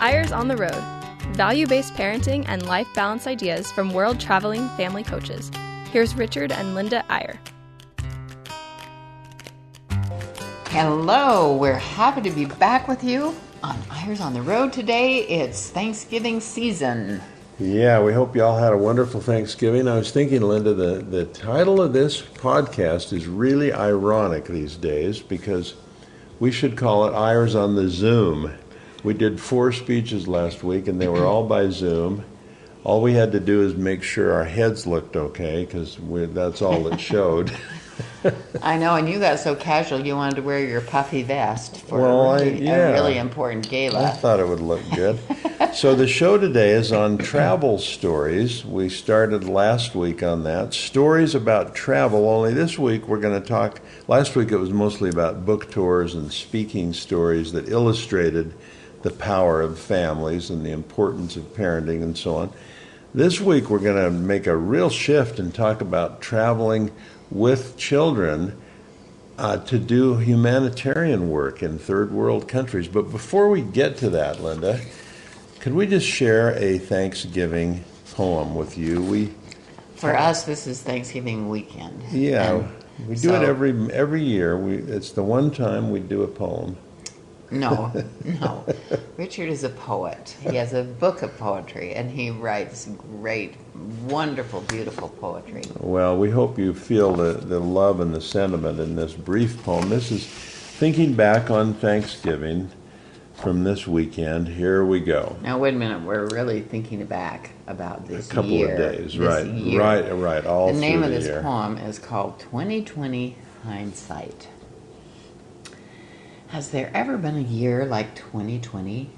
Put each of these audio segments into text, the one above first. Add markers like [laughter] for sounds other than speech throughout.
Eyres on the Road value based parenting and life balance ideas from world traveling family coaches. Here's Richard and Linda Eyre. Hello, we're happy to be back with you on Eyres on the Road today. It's Thanksgiving season. Yeah, we hope you all had a wonderful Thanksgiving. I was thinking, Linda, the, the title of this podcast is really ironic these days because we should call it Eyres on the Zoom. We did four speeches last week and they were all by Zoom. All we had to do is make sure our heads looked okay because that's all that showed. [laughs] I know, and you got so casual you wanted to wear your puffy vest for Well, a, I- yeah. a really important gala. I thought it would look good. [laughs] so the show today is on travel stories. We started last week on that. Stories about travel, only this week we're going to talk. Last week it was mostly about book tours and speaking stories that illustrated the power of families and the importance of parenting and so on. This week we're going to make a real shift and talk about traveling with children uh, to do humanitarian work in third world countries. But before we get to that, Linda, could we just share a Thanksgiving poem with you? We For us, this is Thanksgiving weekend. yeah, And we do so- it every every year. We it's the one time we do a poem. No, no. Richard is a poet. He has a book of poetry, and he writes great, wonderful, beautiful poetry. Well, we hope you feel the, the love and the sentiment in this brief poem. This is thinking back on Thanksgiving from this weekend. Here we go. Now, wait a minute. We're really thinking back about this A couple year. of days, right? year. Right, right. All The name of the this year. poem is called 2020 Hindsight. Has there ever been a year like 2020?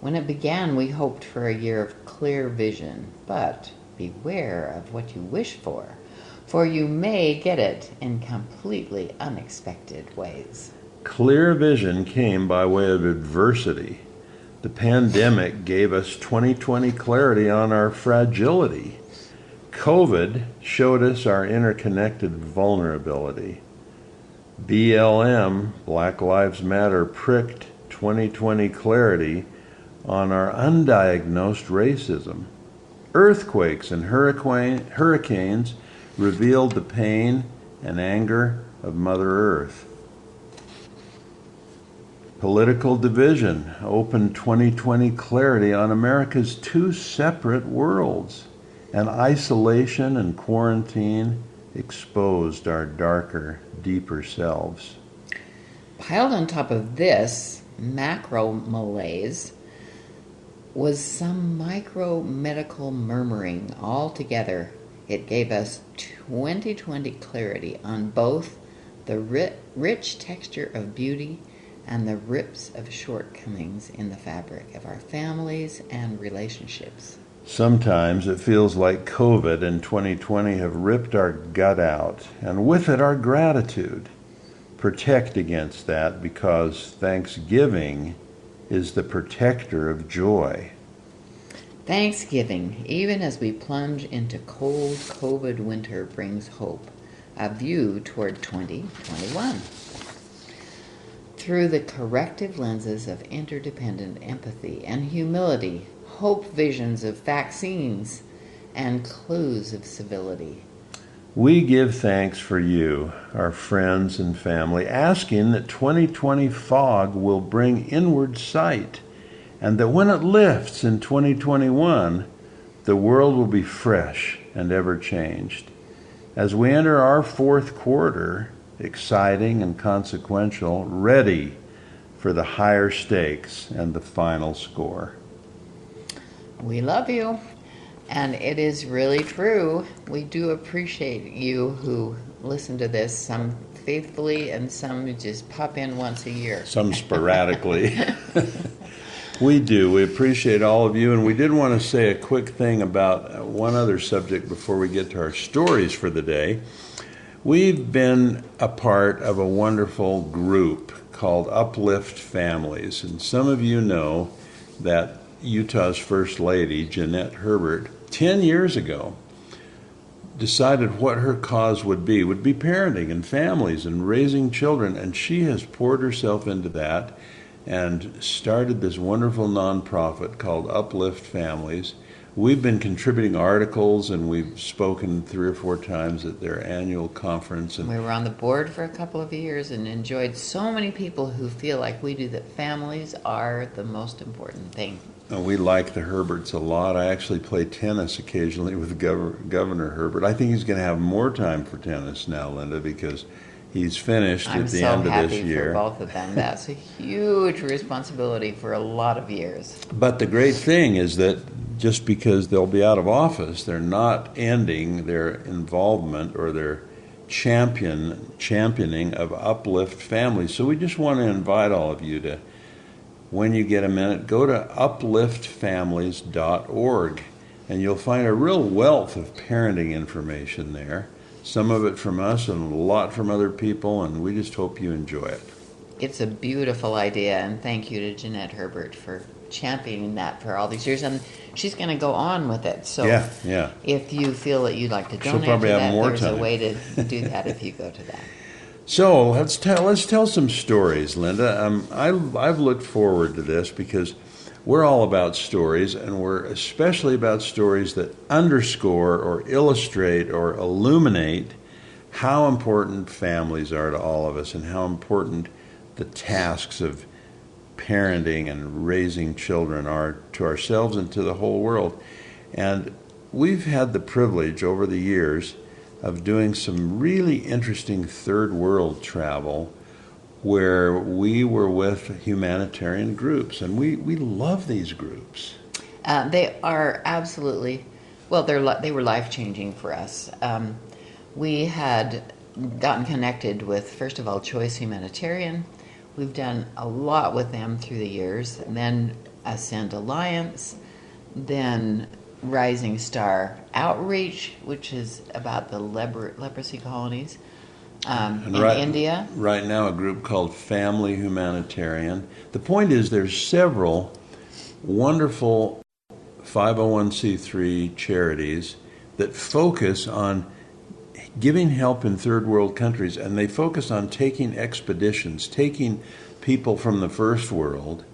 When it began, we hoped for a year of clear vision, but beware of what you wish for, for you may get it in completely unexpected ways. Clear vision came by way of adversity. The pandemic gave us 2020 clarity on our fragility. COVID showed us our interconnected vulnerability. BLM, Black Lives Matter, pricked 2020 clarity on our undiagnosed racism. Earthquakes and hurricane, hurricanes revealed the pain and anger of Mother Earth. Political division opened 2020 clarity on America's two separate worlds, and isolation and quarantine exposed our darker, deeper selves. Piled on top of this macro malaise was some micro medical murmuring all together. It gave us 2020 clarity on both the ri- rich texture of beauty and the rips of shortcomings in the fabric of our families and relationships. Sometimes it feels like COVID and 2020 have ripped our gut out, and with it our gratitude. Protect against that because Thanksgiving is the protector of joy. Thanksgiving, even as we plunge into cold COVID winter, brings hope, a view toward 2021. Through the corrective lenses of interdependent empathy and humility, hope visions of vaccines and clues of civility. We give thanks for you, our friends and family, asking that 2020 fog will bring inward sight, and that when it lifts in 2021, the world will be fresh and ever changed. As we enter our fourth quarter, exciting and consequential, ready for the higher stakes and the final score. We love you. And it is really true. We do appreciate you who listen to this, some faithfully and some just pop in once a year. some sporadically. [laughs] we do. We appreciate all of you, and we did want to say a quick thing about one other subject before we get to our stories for the day. We've been a part of a wonderful group called Uplift Families, and some of you know that Utah's First Lady, Jeanette Herbert, 10 years ago, decided what her cause would be would be parenting and families and raising children and she has poured herself into that and started this wonderful nonprofit called Uplift Families. We've been contributing articles and we've spoken three or four times at their annual conference. And We were on the board for a couple of years and enjoyed so many people who feel like we do that families are the most important thing. We like the Herberts a lot. I actually play tennis occasionally with Gov- Governor Herbert. I think he's going to have more time for tennis now, Linda, because he's finished I'm at the so end of happy this for year. both of them. That's a huge responsibility for a lot of years. But the great thing is that just because they'll be out of office, they're not ending their involvement or their champion championing of uplift families. So we just want to invite all of you to, when you get a minute, go to upliftfamilies.org, and you'll find a real wealth of parenting information there. Some of it from us and a lot from other people, and we just hope you enjoy it. It's a beautiful idea, and thank you to Jeanette Herbert for championing that for all these years. And she's going to go on with it. So Yeah, yeah. if you feel that you'd like to She'll donate probably to have that, more there's time. a way to [laughs] do that if you go to that. So let's tell let's tell some stories, Linda. Um, I I've looked forward to this because we're all about stories, and we're especially about stories that underscore or illustrate or illuminate how important families are to all of us, and how important the tasks of parenting and raising children are to ourselves and to the whole world. And we've had the privilege over the years of doing some really interesting third world travel where we were with humanitarian groups and we, we love these groups. Uh, they are absolutely, well, they're they were life changing for us. Um, we had gotten connected with, first of all, Choice Humanitarian. We've done a lot with them through the years. And then Ascend Alliance, then Rising Star Outreach, which is about the leper- leprosy colonies um, in right, India. Right now, a group called Family Humanitarian. The point is, there's several wonderful 501c3 charities that focus on giving help in third world countries, and they focus on taking expeditions, taking people from the first world,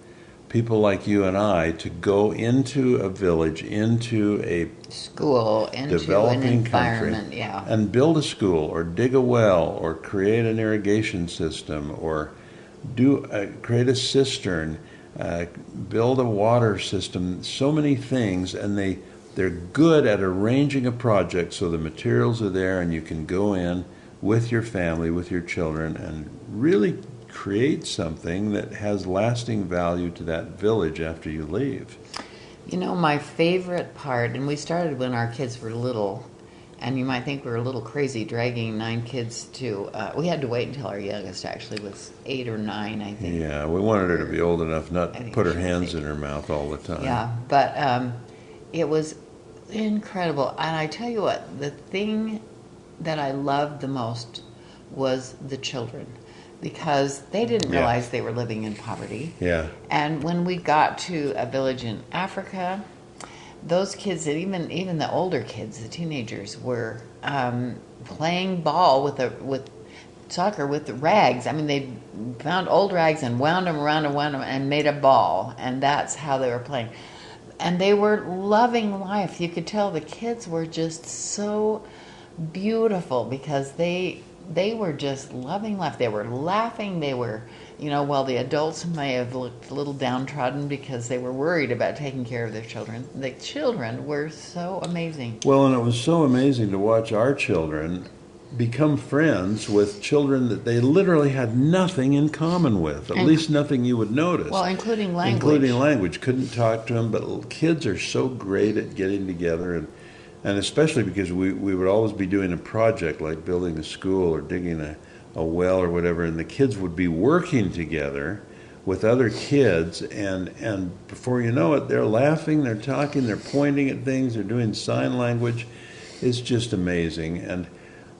people like you and I, to go into a village, into a School into developing environment, country yeah. and build a school or dig a well or create an irrigation system or do uh, create a cistern uh, build a water system so many things and they they're good at arranging a project so the materials are there and you can go in with your family with your children and really create something that has lasting value to that village after you leave You know, my favorite part, and we started when our kids were little, and you might think we were a little crazy dragging nine kids to. Uh, we had to wait until our youngest actually was eight or nine, I think. yeah we wanted her to be old enough not to put her hands in her mouth all the time Yeah, but um, it was incredible. And I tell you what, the thing that I loved the most was the children because they didn't Yeah. realize they were living in poverty. yeah And when we got to a village in Africa, those kids, and even even the older kids, the teenagers, were um, playing ball with a with soccer with rags. I mean, they found old rags and wound them around and wound them and made a ball, and that's how they were playing. And they were loving life. You could tell the kids were just so beautiful because they they were just loving life. They were laughing. They were, you know, while the adults may have looked a little downtrodden because they were worried about taking care of their children. The children were so amazing. Well, and it was so amazing to watch our children become friends with children that they literally had nothing in common with, at And- least nothing you would notice. Well, including language. Including language. Couldn't talk to them, but kids are so great at getting together, and, and especially because we, we would always be doing a project like building a school or digging a, a well or whatever, and the kids would be working together with other kids, and, and before you know it, they're laughing, they're talking, they're pointing at things, they're doing sign language. It's just amazing. And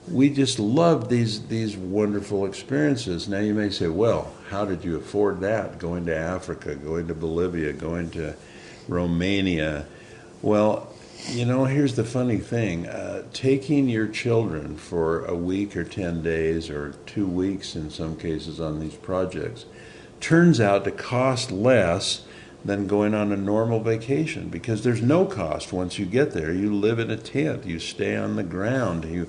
we just loved these these wonderful experiences. Now you may say, well, how did you afford that? Going to Africa, going to Bolivia, going to Romania. Well, you know, here's the funny thing: uh, taking your children for a week or ten days or two weeks in some cases on these projects turns out to cost less than going on a normal vacation because there's no cost. Once you get there. You live in a tent, you stay on the ground, you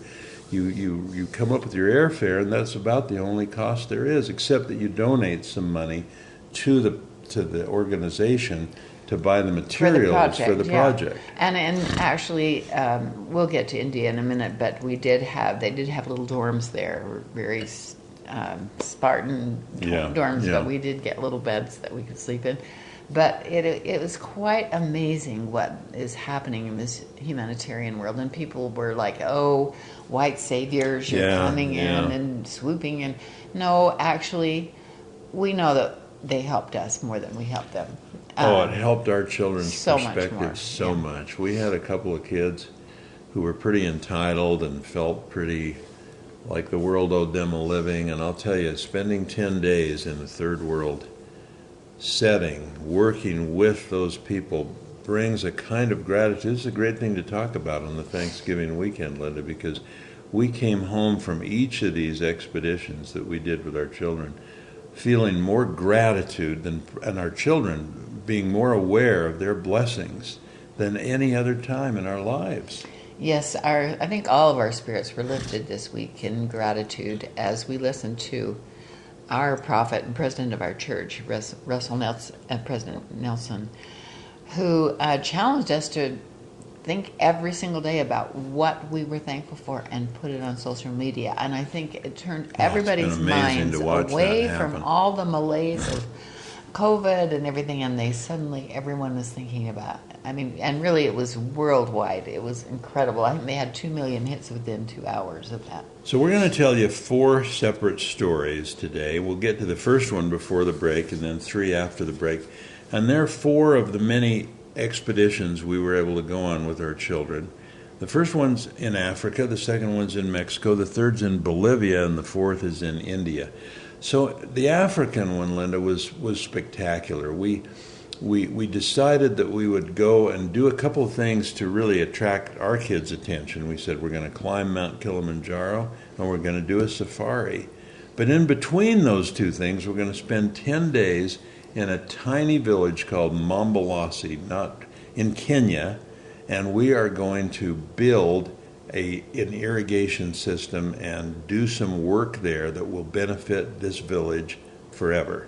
you you you come up with your airfare, and that's about the only cost there is, except that you donate some money to the to the organization to buy the materials for the project. For the project. And and actually, um, we'll get to India in a minute, but we did have they did have little dorms there, very um, Spartan yeah. dorms, yeah. but we did get little beds that we could sleep in. But it, it was quite amazing what is happening in this humanitarian world. And people were like, oh, white saviors, you're yeah, coming yeah. in and swooping in. No, actually, we know that they helped us more than we helped them. Oh, it um, helped our children's so perspective much so yeah. much. We had a couple of kids who were pretty entitled and felt pretty like the world owed them a living. And I'll tell you, spending 10 days in the third world setting, working with those people, brings a kind of gratitude. It's a great thing to talk about on the Thanksgiving weekend, Linda, because we came home from each of these expeditions that we did with our children feeling more gratitude than and our children being more aware of their blessings than any other time in our lives. Yes, our I think all of our spirits were lifted this week in gratitude as we listened to our prophet and president of our church, Russell Nelson, uh, President Nelson, who uh, challenged us to think every single day about what we were thankful for and put it on social media. And I think it turned oh, everybody's minds away from all the malaise of COVID and everything, and they suddenly everyone was thinking about. I mean, and really, it was worldwide. It was incredible. I think they had two million hits within two hours of that. So we're going to tell you four separate stories today. We'll get to the first one before the break, and then three after the break. And they're four of the many expeditions we were able to go on with our children. The first one's in Africa, the second one's in Mexico, the third's in Bolivia, and the fourth is in India. So the African one, Linda, was was spectacular. We we we decided that we would go and do a couple things to really attract our kids' attention. We said we're going to climb Mount Kilimanjaro and we're going to do a safari. But in between those two things, we're going to spend 10 days in a tiny village called Mombalasi, not in Kenya, and we are going to build a an irrigation system and do some work there that will benefit this village forever.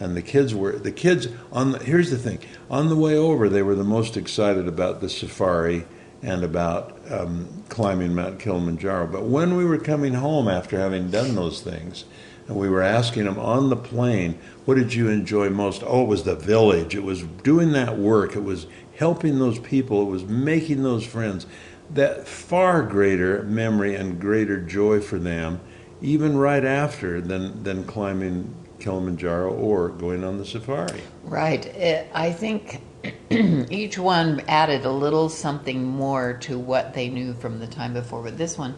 And the kids were the kids on. The, here's the thing: on the way over, they were the most excited about the safari and about um, climbing Mount Kilimanjaro. But when we were coming home after having done those things, and we were asking them on the plane, what did you enjoy most? Oh, it was the village. It was doing that work. It was helping those people. It was making those friends. That far greater memory and greater joy for them, even right after, than, than climbing Kilimanjaro or going on the safari. Right. It, I think [clears throat] each one added a little something more to what they knew from the time before, but this one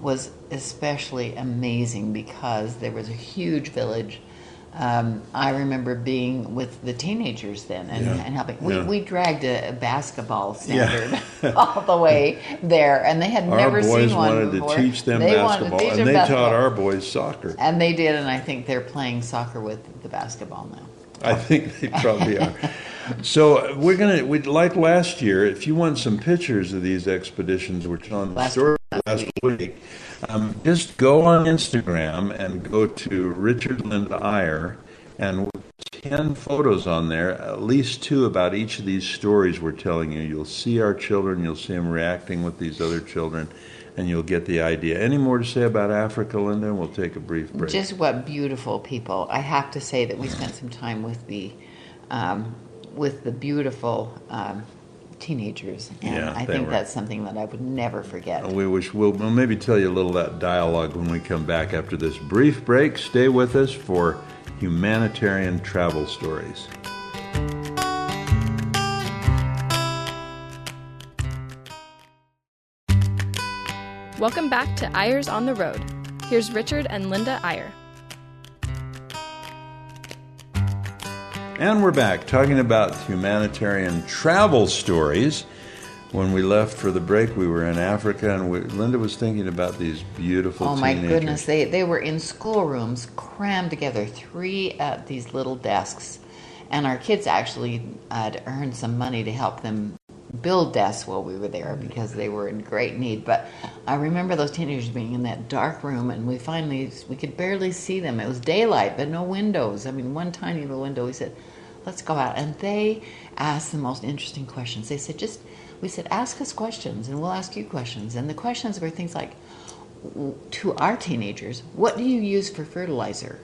was especially amazing because there was a huge village. Um, I remember being with the teenagers then and, yeah. and helping. We, yeah. we dragged a, basketball standard yeah. [laughs] all the way there, and they had our never seen one Our boys wanted before. to teach them they basketball, teach and they basketball. taught our boys soccer. And they did, and I think they're playing soccer with the basketball now. I think they probably are. So we're gonna, we like last year. If you want some pictures of these expeditions, we're telling the story last week. Um, just go on Instagram and go to Richard Linda Eyre, and 10 photos on there, at least two about each of these stories we're telling you. You'll see our children, you'll see them reacting with these other children, and you'll get the idea. Any more to say about Africa, Linda? We'll take a brief break. Just what beautiful people. I have to say that we spent some time with the. Um, with the beautiful um, teenagers, and yeah, I think were. that's something that I would never forget. We wish we'll, we'll maybe tell you a little of that dialogue when we come back after this brief break. Stay with us for humanitarian travel stories. Welcome back to Eyres on the Road. Here's Richard and Linda Eyre. And we're back talking about humanitarian travel stories. when we left for the break, we were in Africa, and we, Linda was thinking about these beautiful. Oh my teenagers. goodness, they they were in schoolrooms crammed together, three at these little desks, and our kids actually had earned some money to help them build desks while we were there because they were in great need. But I remember those teenagers being in that dark room, and we finally we could barely see them. It was daylight, but no windows. I mean, one tiny little window. We said, "Let's go out," and they asked the most interesting questions. They said, "Just," we said, "Ask us questions, and we'll ask you questions." And the questions were things like, to our teenagers, "What do you use for fertilizer?"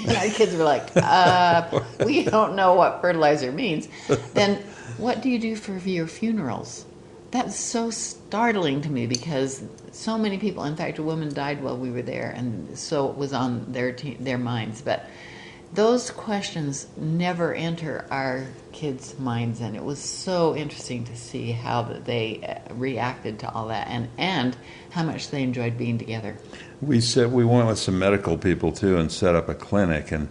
[laughs] And our kids were like, uh, we don't know what fertilizer means. Then, what do you do for your funerals? That's so startling to me because so many people, in fact, a woman died while we were there, and so it was on their, te- their minds. But those questions never enter our kids' minds, and it was so interesting to see how they uh, reacted to all that and, and how much they enjoyed being together. We said we went with some medical people too and set up a clinic, and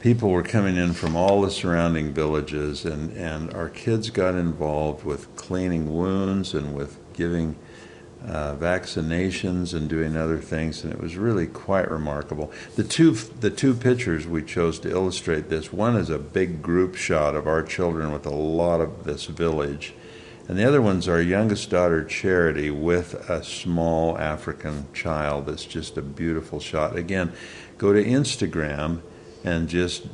people were coming in from all the surrounding villages, and, and our kids got involved with cleaning wounds and with giving uh, vaccinations and doing other things, and it was really quite remarkable. The two the two pictures we chose to illustrate this one is a big group shot of our children with a lot of this village, and the other one's our youngest daughter Charity with a small African child. That's just a beautiful shot. Again, go to Instagram and just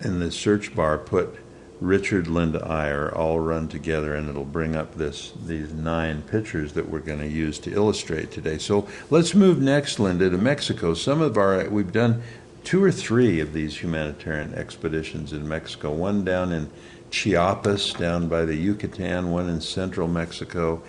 in the search bar put Richard Linda Eyre all run together, and it'll bring up this these nine pictures that we're going to use to illustrate today. So let's move next, Linda, to Mexico. Some of our we've done two or three of these humanitarian expeditions in Mexico. One down in Chiapas, down by the Yucatan. One in central Mexico,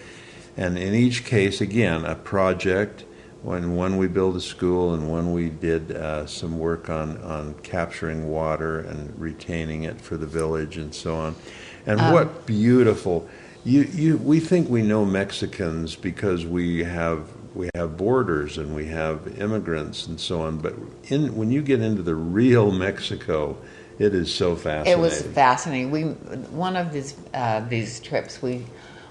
and in each case, again, a project when one we built a school and one we did uh, some work on, on capturing water and retaining it for the village and so on. And Um, what beautiful you, you we think we know Mexicans because we have we have borders and we have immigrants and so on, but in when you get into the real Mexico, it is so fascinating. It was fascinating. We one of these uh, these trips we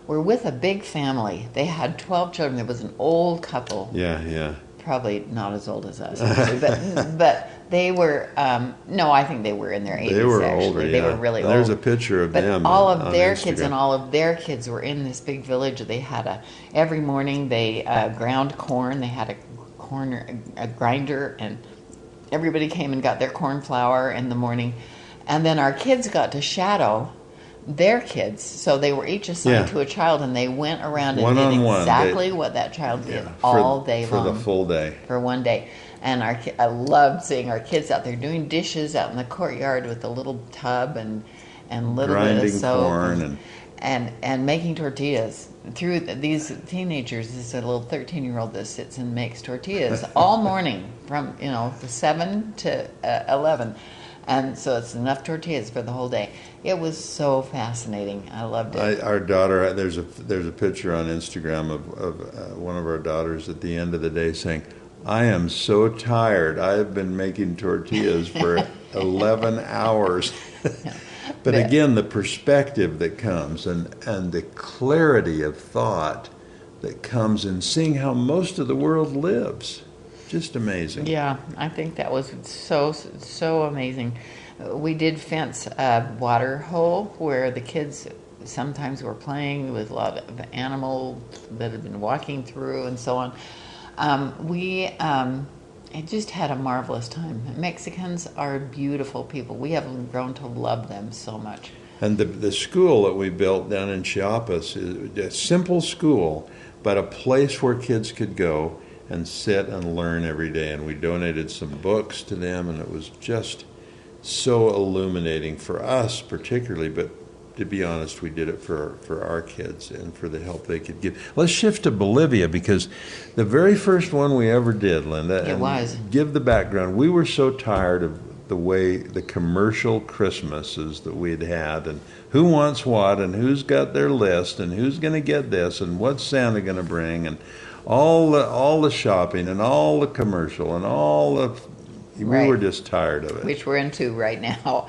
were with a big family. They had twelve children. There was an old couple, Yeah, yeah. probably not as old as us, actually, but [laughs] but they were um, no, I think they were in their eighties. They were actually. older. They yeah. were really There's old. a picture of But them. all of on their kids and all of their kids were in this big village. They had a every morning they uh, ground corn. They had a corn a grinder, and everybody came and got their corn flour in the morning. And then our kids got to shadow their kids, so they were each assigned Yeah. to a child, and they went around and One did on one, they- exactly what that child did Yeah, all for, day for long the full day. for one day. And our I loved seeing our kids out there doing dishes out in the courtyard with a little tub and and little bit of soap corn and- and and making tortillas through these teenagers. This is a little thirteen year old that sits and makes tortillas all morning from you know the seven to uh, eleven. And so it's enough tortillas for the whole day. It was so fascinating. I loved it. I, our daughter, there's a there's a picture on Instagram of, of uh, one of our daughters at the end of the day saying, "I am so tired. I have been making tortillas for [laughs] 11 hours." [laughs] but again, the perspective that comes and and the clarity of thought that comes in seeing how most of the world lives, just amazing. Yeah, I think that was so so amazing. We did fence a water hole where the kids sometimes were playing with a lot of animals that had been walking through and so on. Um, we um, it just had a marvelous time. Mexicans are beautiful people. We have grown to love them so much. And the, the school that we built down in Chiapas is a simple school, but a place where kids could go and sit and learn every day. And we donated some books to them, and it was just so illuminating for us, particularly. But to be honest, we did it for, for our kids and for the help they could give. Let's shift to Bolivia because the very first one we ever did, Linda. It and was. Give the background. We were so tired of the way the commercial Christmases that we'd had, and who wants what, and who's got their list, and who's going to get this, and what's Santa going to bring, and all the all the shopping, and all the commercial, and all the. We Right. were just tired of it. which we're into right now,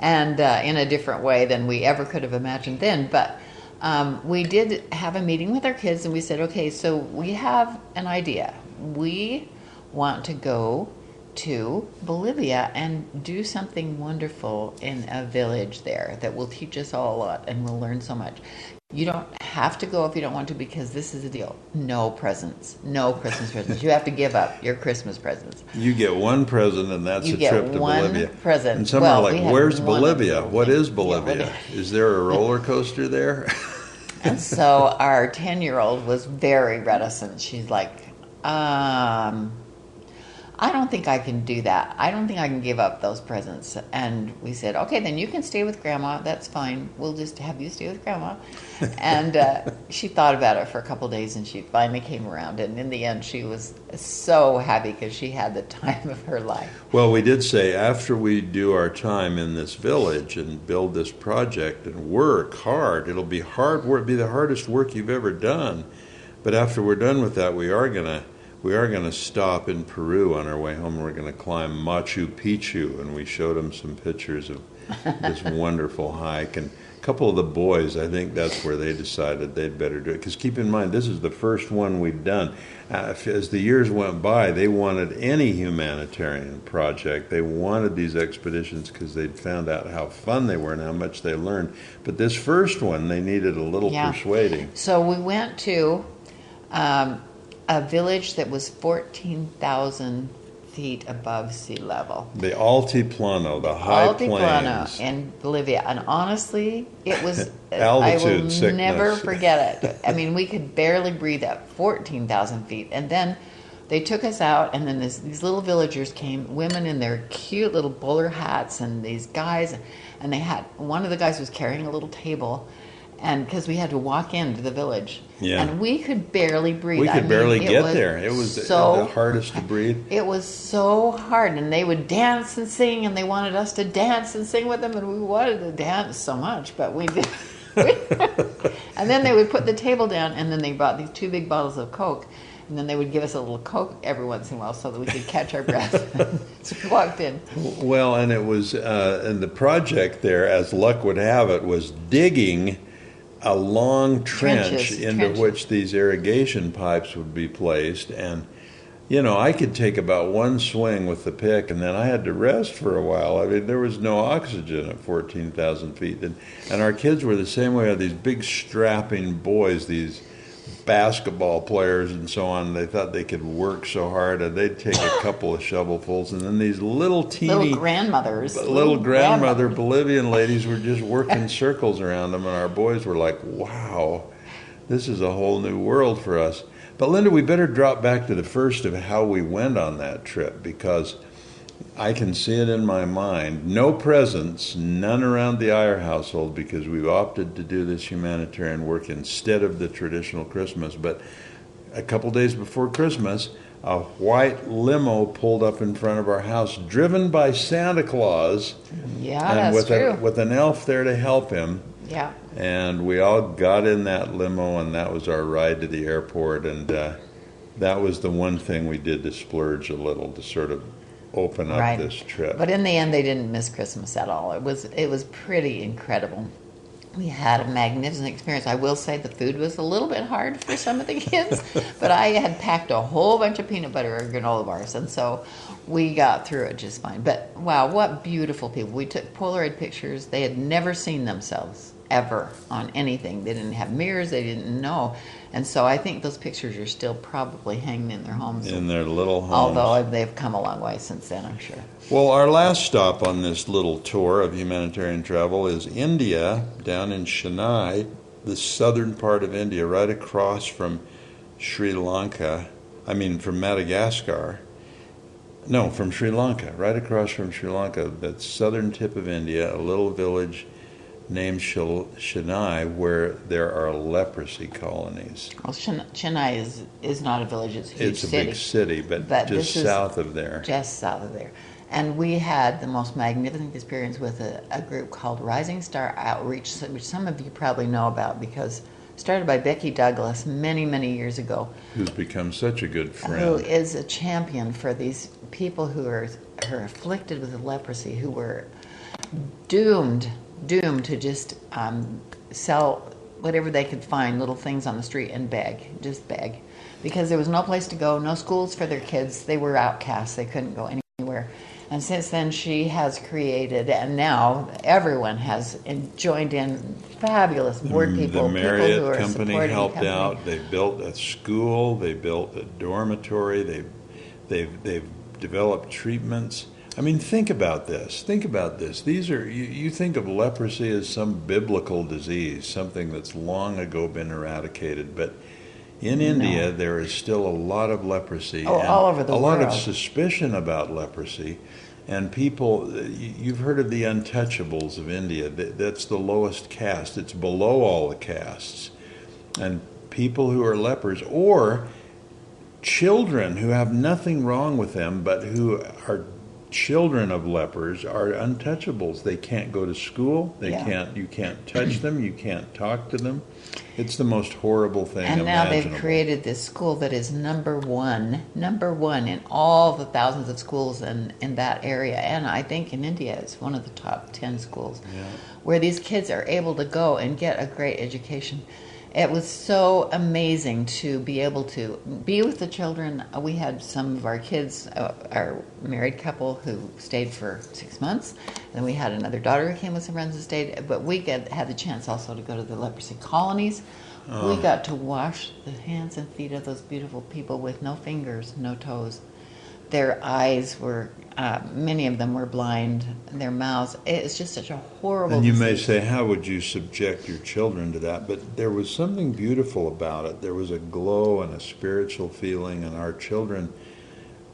and uh, in a different way than we ever could have imagined then. But um, we did have a meeting with our kids, and we said, okay, so we have an idea. We want to go to Bolivia and do something wonderful in a village there that will teach us all a lot and we'll learn so much. You don't have to go if you don't want to because this is the deal. No presents. No Christmas presents. You have to give up your Christmas presents. You get one present, and that's You a trip to one Bolivia. present. And some Well, are like, "Where's Bolivia? What is Bolivia? is there a [laughs] roller coaster there?" And so our 10 year old was very reticent. She's like, um, I don't think I can do that. I don't think I can give up those presents. And we said, okay, then you can stay with grandma. That's fine. We'll just have you stay with grandma. [laughs] And uh, she thought about it for a couple days and she finally came around. And in the end, she was so happy because she had the [laughs] time of her life. Well, we did say after we do our time in this village and build this project and work hard, it'll be hard work, it'll be the hardest work you've ever done. But after we're done with that, we are gonna we are gonna stop in Peru on our way home. and We're gonna climb Machu Picchu, and we showed them some pictures of this [laughs] wonderful hike. And a couple of the boys, I think that's where they decided they'd better do it. Because keep in mind, this is the first one we've done. Uh, if- as the years went by, they wanted any humanitarian project. They wanted these expeditions because they'd found out how fun they were and how much they learned. But this first one, they needed a little Yeah. persuading. So we went to um, a village that was 14,000 feet above sea level. The Altiplano, the high Altiplano plains. in Bolivia. And honestly, it was, [laughs] I will sickness. never [laughs] forget it. I mean, we could barely breathe at 14,000 feet. And then they took us out, and then this, these little villagers came, women in their cute little bowler hats, and these guys, and they had, one of the guys was carrying a little table. And because we had to walk into the village, Yeah. and we could barely breathe. we I could mean, barely get there. It was the- so the hardest to breathe. [laughs] it was so hard, and they would dance and sing, and they wanted us to dance and sing with them, and we wanted to dance so much, but we did. [laughs] and then they would put the table down, and then they brought these two big bottles of Coke, and then they would give us a little Coke every once in a while so that we could catch our breath. [laughs] so we walked in. Well, and it was, uh, and the project there, as luck would have it, was digging a long trench Trenches, into trenches. which these irrigation pipes would be placed. And, you know, I could take about one swing with the pick, and then I had to rest for a while. I mean, there was no oxygen at 14,000 feet. And, and our kids were the same way. These big, strapping boys, these basketball players and so on. They thought they could work so hard, and they'd take a couple of shovelfuls, and then these little teeny Little grandmothers. but little grandmother Bolivian ladies were just [laughs] working circles around them, and our boys were like, "Wow, this is a whole new world for us." But Linda, we better drop back to the first of how we went on that trip because I can see it in my mind. No presents, none around the Eyre household because we've opted to do this humanitarian work instead of the traditional Christmas. But a couple days before Christmas, a white limo pulled up in front of our house, driven by Santa Claus, Yeah, and that's with true. a, with an elf there to help him. yeah. And we all got in that limo, and that was our ride to the airport. And uh, that was the one thing we did to splurge a little to sort of open up right. this trip. But in the end, they didn't miss Christmas at all. It was it was pretty incredible. We had a magnificent experience. I will say the food was a little bit hard for some of the kids, [laughs] but I had packed a whole bunch of peanut butter and granola bars, and so we got through it just fine. But wow, what beautiful people! We took Polaroid pictures. They had never seen themselves ever on anything. They didn't have mirrors. They didn't know, and so I think those pictures are still probably hanging in their homes. in their little homes. Although they've come a long way since then, I'm sure. Well, our last stop on this little tour of humanitarian travel is India, down in Chennai, the southern part of India, right across from Sri Lanka. I mean, from Madagascar. No, from Sri Lanka, right across from Sri Lanka, that southern tip of India, a little village named Chennai, where there are leprosy colonies. Well, Chen- Chennai is is not a village; it's a huge It's a city, big city, but, But just south of there. just south of there. And we had the most magnificent experience with a, a group called Rising Star Outreach, which some of you probably know about because started by Becky Douglas many, many years ago, Who's become such a good friend. Who is a champion for these people who are, who are afflicted with leprosy, who were doomed, doomed to just um, sell whatever they could find, little things on the street, and beg, just beg, because there was no place to go, no schools for their kids. They were outcasts; they couldn't go anywhere. And since then, she has created, and now everyone has in, joined in. Fabulous board people, the people who Marriott are company supporting the helped company. out. They built a school. They built a dormitory. They, they've they've developed treatments. I mean, think about this. Think about this. These are you, you think of leprosy as some biblical disease, something that's long ago been eradicated, but in India there is still a lot of leprosy. Oh, and all over the a lot of suspicion about leprosy. And people, you- you've heard of the untouchables of India. That's the lowest caste. It's below all the castes. And people who are lepers, or children who have nothing wrong with them, but who are children of lepers, are untouchables. They can't go to school. They Yeah. can't. You can't touch them. You can't talk to them. It's the most horrible thing And now they've created this school that is number one, number one in all the thousands of schools in, in that area. And I think in India it's one of the top 10 schools where these kids are able to go and get a great education. It was so amazing to be able to be with the children. We had some of our kids, uh, our married couple who stayed for six months, and we had another daughter who came with some friends and stayed. But we get, had the chance also to go to the leprosy colonies. We got to wash the hands and feet of those beautiful people with no fingers, no toes. Their eyes were, uh, many of them were blind. Their mouths. It's just such a horrible. And you may say, how would you subject your children to that? But there was something beautiful about it. There was a glow and a spiritual feeling, and our children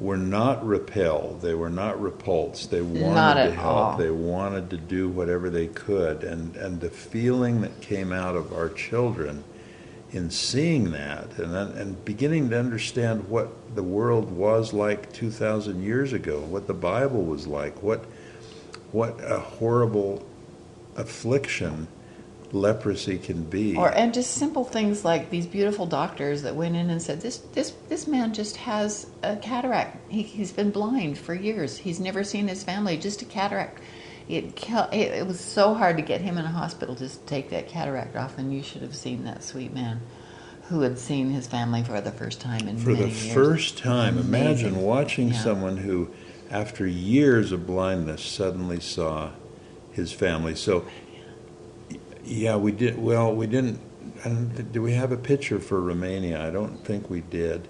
were not repelled. They were not repulsed. They wanted to help. all. They wanted to do whatever they could. And, and the feeling that came out of our children in seeing that and, and beginning to understand what the world was like 2,000 years ago, what the Bible was like, what, what a horrible affliction leprosy can be. Or and just simple things like these beautiful doctors that went in and said this this this man just has a cataract. He, he's been blind for years. He's never seen his family. Just a cataract. It, it it was so hard to get him in a hospital just to take that cataract off. And you should have seen that sweet man who had seen his family for the first time in For the years. first time, Amazing. imagine watching Yeah. someone who, after years of blindness, suddenly saw his family. So, yeah, we did. Well, we didn't. Do we have a picture for Romania? I don't think we did.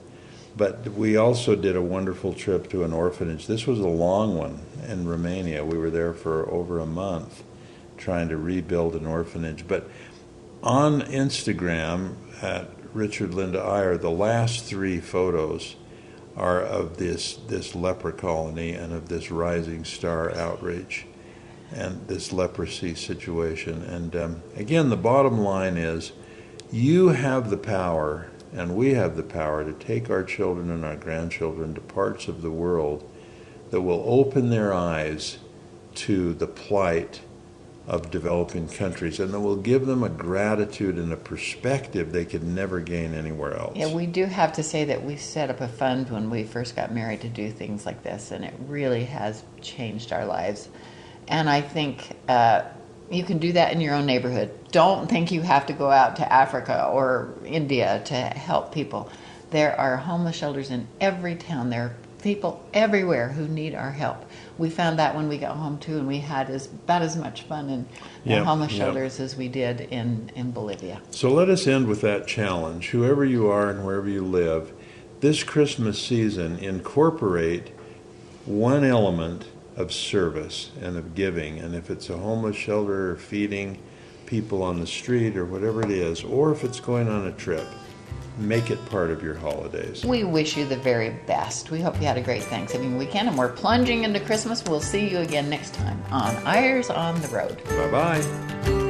But we also did a wonderful trip to an orphanage. This was a long one in Romania. We were there for over a month trying to rebuild an orphanage. But on Instagram at Richard Linda Eyre, the last three photos are of this this leper colony and of this rising star outreach and this leprosy situation. And um, again, the bottom line is, you have the power, and we have the power to take our children and our grandchildren to parts of the world that will open their eyes to the plight of developing countries and that will give them a gratitude and a perspective they could never gain anywhere else. Yeah, we do have to say that we set up a fund when we first got married to do things like this, and it really has changed our lives. And I think uh, you can do that in your own neighborhood. Don't think you have to go out to Africa or India to help people. There are homeless shelters in every town. There are people everywhere who need our help. We found that when we got home too, and we had as, about as much fun in the homeless yeah. shelters as we did in, in Bolivia. So let us end with that challenge. Whoever you are and wherever you live, this Christmas season, incorporate one element of service and of giving. And if it's a homeless shelter or feeding people on the street or whatever it is, or if it's going on a trip, make it part of your holidays. We wish you the very best. We hope you had a great Thanksgiving weekend and we're plunging into Christmas. We'll see you again next time on Eyres on the Road. Bye bye.